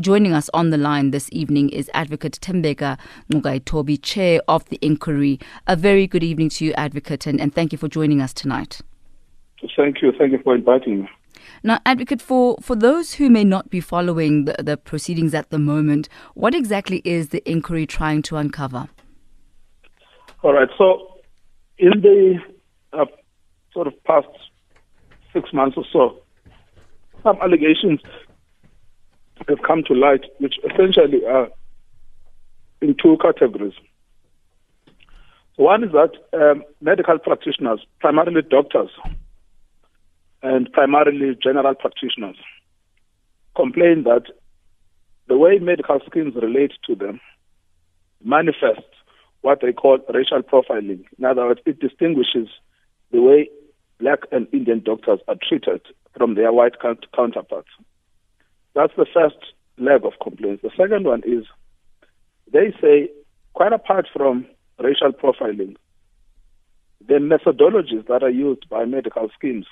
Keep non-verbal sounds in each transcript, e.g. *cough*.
Joining us on the line this evening is Advocate Thembeka Toby, Chair of the Inquiry. A very good evening to you, Advocate, and, and thank you for joining us tonight. Thank you. Thank you for inviting me. Now, Advocate, for, for those who may not be following the, the proceedings at the moment, what exactly is the inquiry trying to uncover? All right. So, in the uh, sort of past six months or so, some allegations have come to light, which essentially are in two categories. One is that um, medical practitioners, primarily doctors and primarily general practitioners, complain that the way medical schemes relate to them manifests what they call racial profiling. In other words, it distinguishes the way black and Indian doctors are treated from their white counterparts. That's the first leg of complaints. The second one is they say, quite apart from racial profiling, the methodologies that are used by medical schemes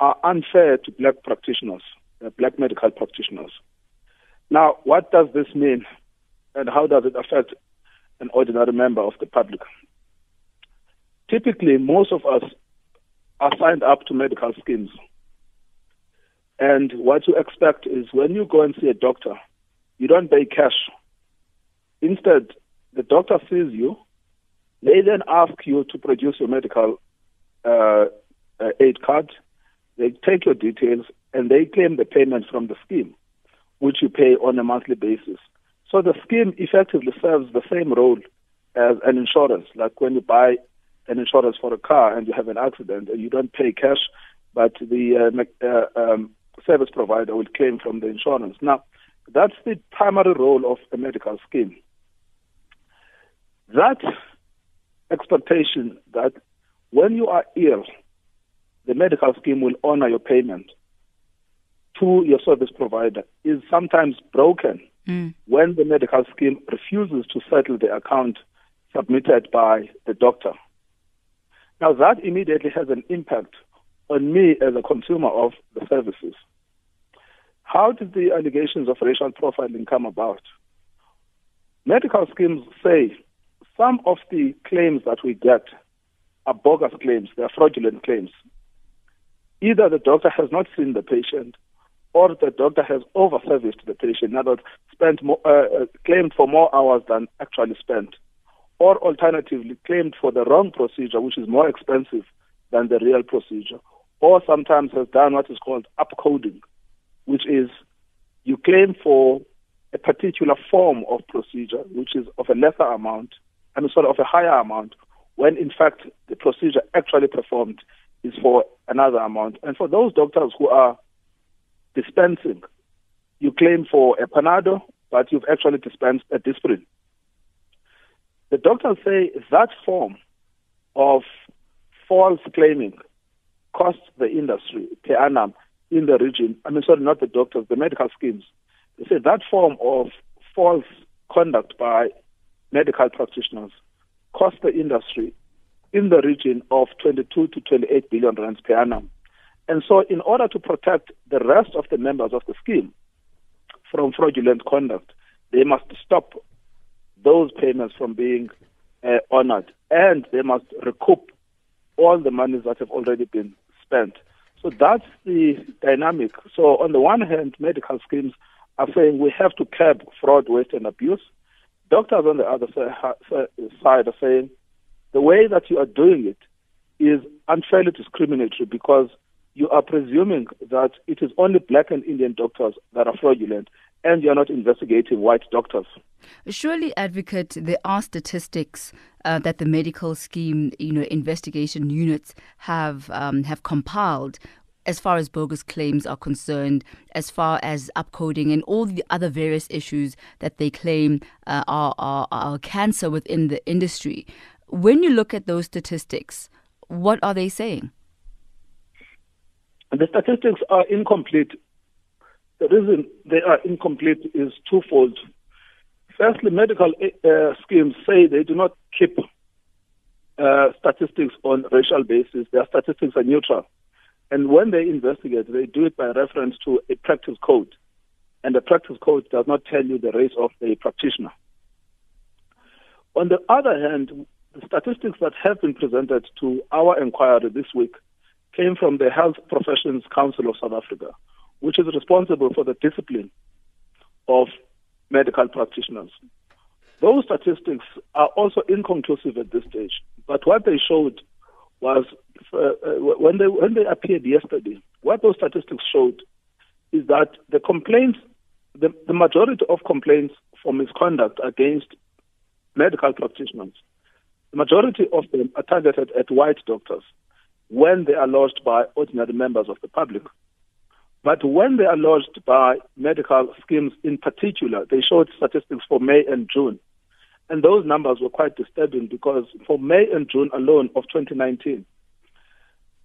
are unfair to black practitioners, uh, black medical practitioners. Now, what does this mean and how does it affect an ordinary member of the public? Typically, most of us are signed up to medical schemes and what you expect is when you go and see a doctor, you don't pay cash. Instead, the doctor sees you. They then ask you to produce your medical uh, uh, aid card. They take your details and they claim the payment from the scheme, which you pay on a monthly basis. So the scheme effectively serves the same role as an insurance. Like when you buy an insurance for a car and you have an accident and you don't pay cash, but the uh, uh, um, service provider will claim from the insurance. Now, that's the primary role of a medical scheme. That expectation that when you are ill, the medical scheme will honor your payment to your service provider is sometimes broken mm. when the medical scheme refuses to settle the account submitted by the doctor. Now, that immediately has an impact on me as a consumer of the services. How did the allegations of racial profiling come about? Medical schemes say some of the claims that we get are bogus claims, they are fraudulent claims. Either the doctor has not seen the patient or the doctor has overserviced the patient, in other words, spent more, uh, uh, claimed for more hours than actually spent, or alternatively claimed for the wrong procedure, which is more expensive than the real procedure, or sometimes has done what is called upcoding, which is you claim for a particular form of procedure, which is of a lesser amount, and sort of a higher amount, when in fact the procedure actually performed is for another amount. And for those doctors who are dispensing, you claim for a Panado, but you've actually dispensed a Disprin. The doctors say that form of false claiming costs the industry per annum in the region. I mean, sorry, not the doctors, the medical schemes. They say that form of false conduct by medical practitioners cost the industry in the region of 22 to 28 billion rands per annum. And so, in order to protect the rest of the members of the scheme from fraudulent conduct, they must stop those payments from being uh, honored and they must recoup all the monies that have already been spent. So that's the dynamic. So on the one hand, medical schemes are saying we have to curb fraud, waste, and abuse. Doctors on the other side are saying the way that you are doing it is unfairly discriminatory because you are presuming that it is only black and Indian doctors that are fraudulent and you're not investigating white doctors. Surely, advocate, there are statistics uh, that the medical scheme, you know, investigation units have um, have compiled as far as bogus claims are concerned, as far as upcoding and all the other various issues that they claim uh, are, are, are cancer within the industry. When you look at those statistics, what are they saying? The statistics are incomplete the reason they are incomplete is twofold. Firstly, medical uh, schemes say they do not keep uh, statistics on racial basis. Their statistics are neutral. And when they investigate, they do it by reference to a practice code. and the practice code does not tell you the race of the practitioner. On the other hand, the statistics that have been presented to our inquiry this week came from the Health Professions Council of South Africa, which is responsible for the discipline of medical practitioners. Those statistics are also inconclusive at this stage, but what they showed was uh, uh, when they when they appeared yesterday, what those statistics showed is that the complaints, the, the majority of complaints for misconduct against medical practitioners, the majority of them are targeted at white doctors when they are lodged by ordinary members of the public. But when they are lodged by medical schemes in particular, they showed statistics for May and June. And those numbers were quite disturbing because for May and June alone of 2019,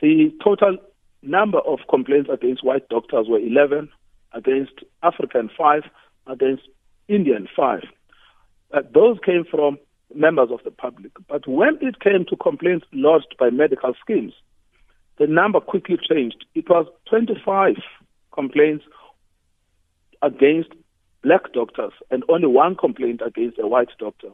the total number of complaints against white doctors were 11, against African 5, against Indian 5. Uh, those came from members of the public. But when it came to complaints lodged by medical schemes, the number quickly changed. It was 25 complaints against black doctors and only one complaint against a white doctor.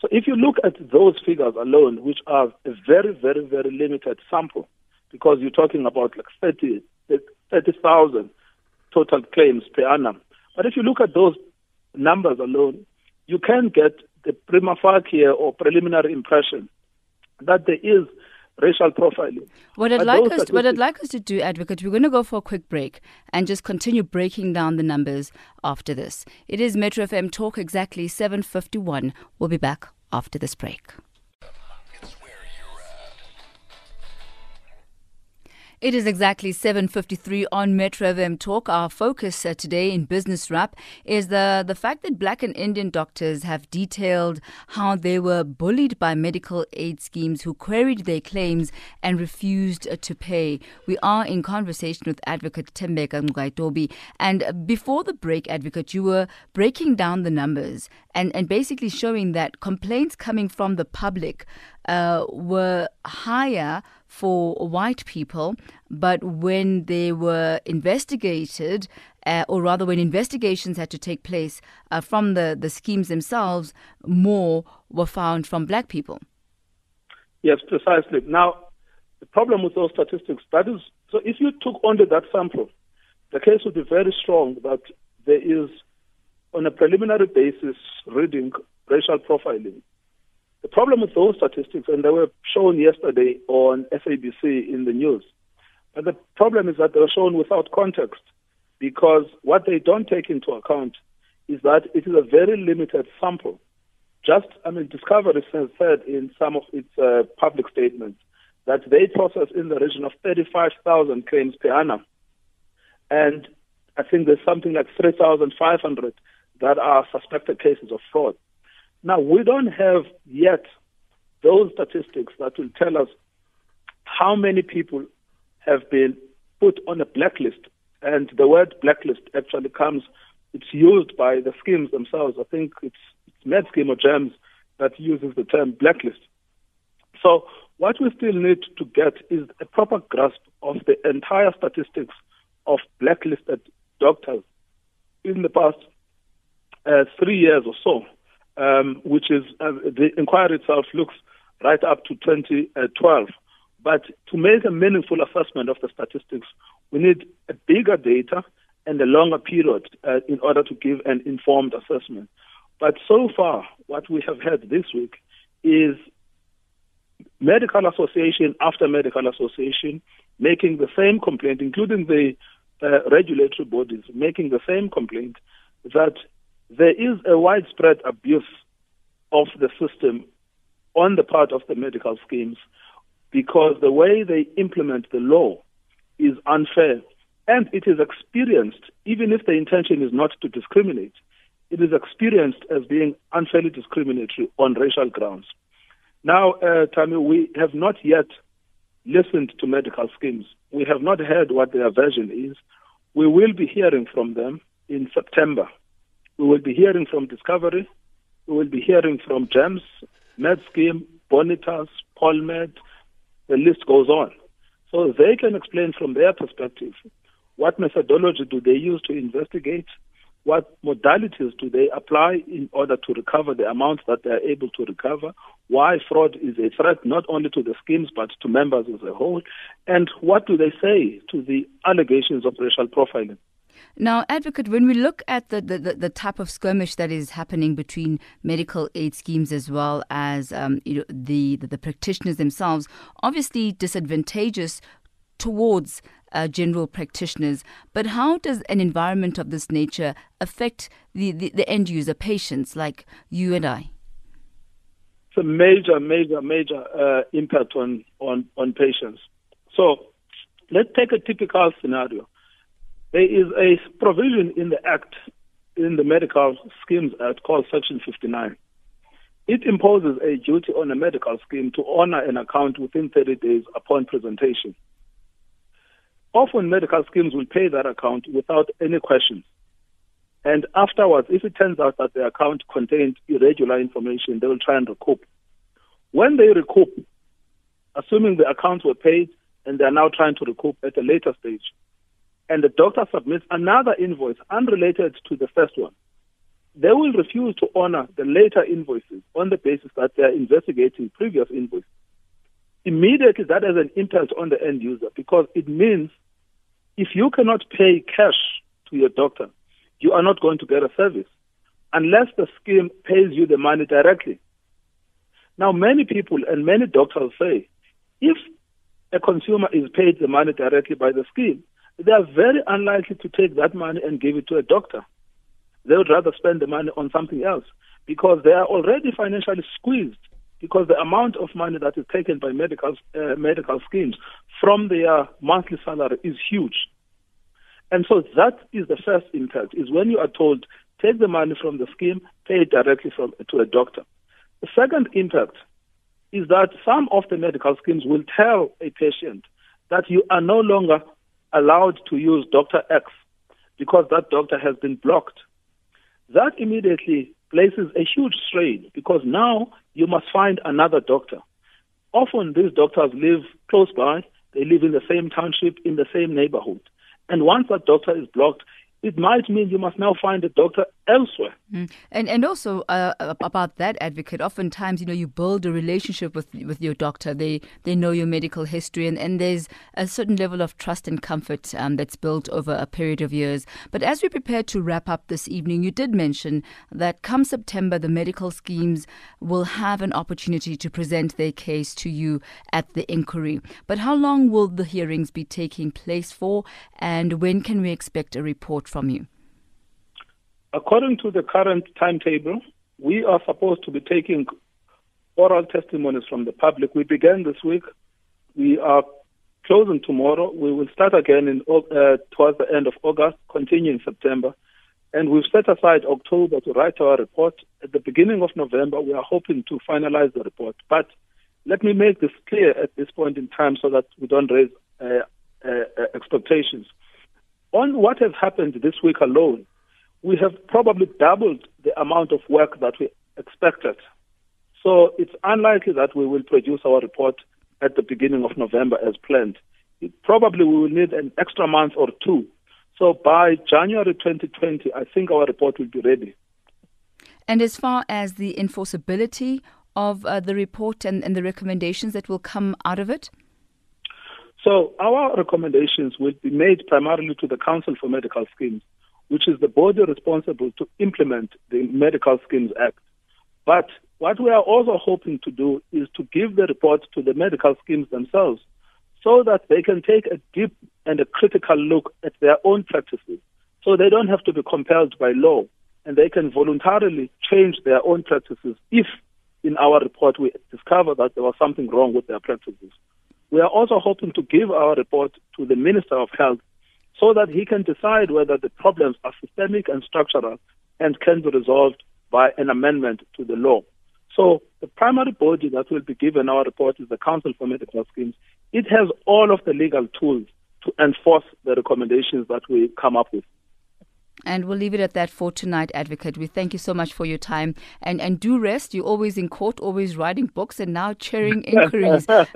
So if you look at those figures alone, which are a very, very, very limited sample, because you're talking about like 30 30,000 total claims per annum. But if you look at those numbers alone, you can get the prima facie or preliminary impression that there is racial profiling. What I'd like us, what I'd like us to do, Advocate, we're going to go for a quick break and just continue breaking down the numbers after this. It is Metro FM Talk exactly 7:51. We'll be back after this break. It is exactly 7:53 on Metro FM Talk. Our focus uh, today in Business Wrap is the the fact that Black and Indian doctors have detailed how they were bullied by medical aid schemes who queried their claims and refused uh, to pay. We are in conversation with Advocate Thembeka Ngcukaitobi, and before the break, Advocate, you were breaking down the numbers and and basically showing that complaints coming from the public uh, were higher for white people, but when they were investigated, uh, or rather when investigations had to take place uh, from the, the schemes themselves, more were found from black people. Yes, precisely. Now, the problem with those statistics, that is, so if you took only that sample, the case would be very strong that there is, on a preliminary basis, reading racial profiling the problem with those statistics, and they were shown yesterday on SABC in the news, but the problem is that they were shown without context because what they don't take into account is that it is a very limited sample. Just, I mean, Discovery has said in some of its uh, public statements that they process in the region of 35,000 claims per annum. And I think there's something like 3,500 that are suspected cases of fraud. Now, we don't have yet those statistics that will tell us how many people have been put on a blacklist. And the word blacklist actually comes, it's used by the schemes themselves. I think it's, it's MedScheme or GEMS that uses the term blacklist. So what we still need to get is a proper grasp of the entire statistics of blacklisted doctors in the past uh, three years or so um, which is uh, the inquiry itself looks right up to 2012. But to make a meaningful assessment of the statistics, we need a bigger data and a longer period uh, in order to give an informed assessment. But so far, what we have had this week is medical association after medical association making the same complaint, including the uh, regulatory bodies making the same complaint that there is a widespread abuse of the system on the part of the medical schemes because the way they implement the law is unfair and it is experienced, even if the intention is not to discriminate, it is experienced as being unfairly discriminatory on racial grounds. Now, uh, Tammy, we have not yet listened to medical schemes. We have not heard what their version is. We will be hearing from them in September. We will be hearing from Discovery. We will be hearing from GEMS, MedScheme, Bonitas, Polmed. The list goes on. So they can explain from their perspective what methodology do they use to investigate, what modalities do they apply in order to recover the amounts that they are able to recover, why fraud is a threat not only to the schemes but to members as a whole, and what do they say to the allegations of racial profiling. Now, Advocate, when we look at the, the, the, type of skirmish that is happening between medical aid schemes as well as um, you know, the, the, the practitioners themselves, obviously disadvantageous towards uh, general practitioners. But how does an environment of this nature affect the, the, the end user patients like you and I? It's a major, major, major uh, impact on, on, on patients. So let's take a typical scenario. There is a provision in the Act, in the Medical Schemes Act called Section 59. It imposes a duty on a medical scheme to honor an account within 30 days upon presentation. Often medical schemes will pay that account without any questions. And afterwards, if it turns out that the account contained irregular information, they will try and recoup. When they recoup, assuming the accounts were paid and they are now trying to recoup at a later stage, and the doctor submits another invoice unrelated to the first one, they will refuse to honor the later invoices on the basis that they are investigating previous invoices. Immediately, that has an impact on the end user because it means if you cannot pay cash to your doctor, you are not going to get a service unless the scheme pays you the money directly. Now, many people and many doctors say if a consumer is paid the money directly by the scheme, they are very unlikely to take that money and give it to a doctor. They would rather spend the money on something else because they are already financially squeezed because the amount of money that is taken by medical uh, medical schemes from their monthly salary is huge. And so that is the first impact, is when you are told, take the money from the scheme, pay it directly from, to a doctor. The second impact is that some of the medical schemes will tell a patient that you are no longer allowed to use Dr. X because that doctor has been blocked. That immediately places a huge strain because now you must find another doctor. Often these doctors live close by, they live in the same township, in the same neighborhood. And once that doctor is blocked, it might mean you must now find a doctor elsewhere. Mm. And and also uh, about that advocate, oftentimes you know you build a relationship with with your doctor. They they know your medical history, and, and there's a certain level of trust and comfort um, that's built over a period of years. But as we prepare to wrap up this evening, you did mention that come September, the medical schemes will have an opportunity to present their case to you at the inquiry. But how long will the hearings be taking place for, and when can we expect a report? From you? According to the current timetable, we are supposed to be taking oral testimonies from the public. We began this week. We are closing tomorrow. We will start again in uh, towards the end of August, continue in September. And we've set aside October to write our report. At the beginning of November, we are hoping to finalize the report. But let me make this clear at this point in time so that we don't raise uh, uh, expectations. On what has happened this week alone, we have probably doubled the amount of work that we expected. So it's unlikely that we will produce our report at the beginning of November as planned. It probably we will need an extra month or two. So by January 2020, I think our report will be ready. And as far as the enforceability of uh, the report and, and the recommendations that will come out of it? So our recommendations will be made primarily to the Council for Medical Schemes, which is the body responsible to implement the Medical Schemes Act. But what we are also hoping to do is to give the report to the medical schemes themselves so that they can take a deep and a critical look at their own practices so they don't have to be compelled by law and they can voluntarily change their own practices if in our report we discover that there was something wrong with their practices. We are also hoping to give our report to the Minister of Health so that he can decide whether the problems are systemic and structural and can be resolved by an amendment to the law. So the primary body that will be given our report is the Council for Medical Schemes. It has all of the legal tools to enforce the recommendations that we come up with. And we'll leave it at that for tonight, Advocate. We thank you so much for your time. And and do rest. You're always in court, always writing books, and now chairing inquiries. *laughs* *laughs* thank,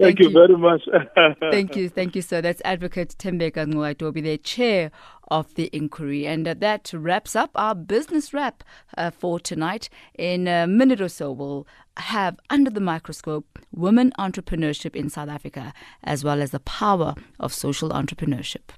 thank you, you, very much. *laughs* thank you. Thank you, sir. That's Advocate Thembeka Ngcukaitobi, the chair of the inquiry. And uh, that wraps up our business wrap uh, for tonight. In a minute or so, we'll have under the microscope women entrepreneurship in South Africa, as well as the power of social entrepreneurship.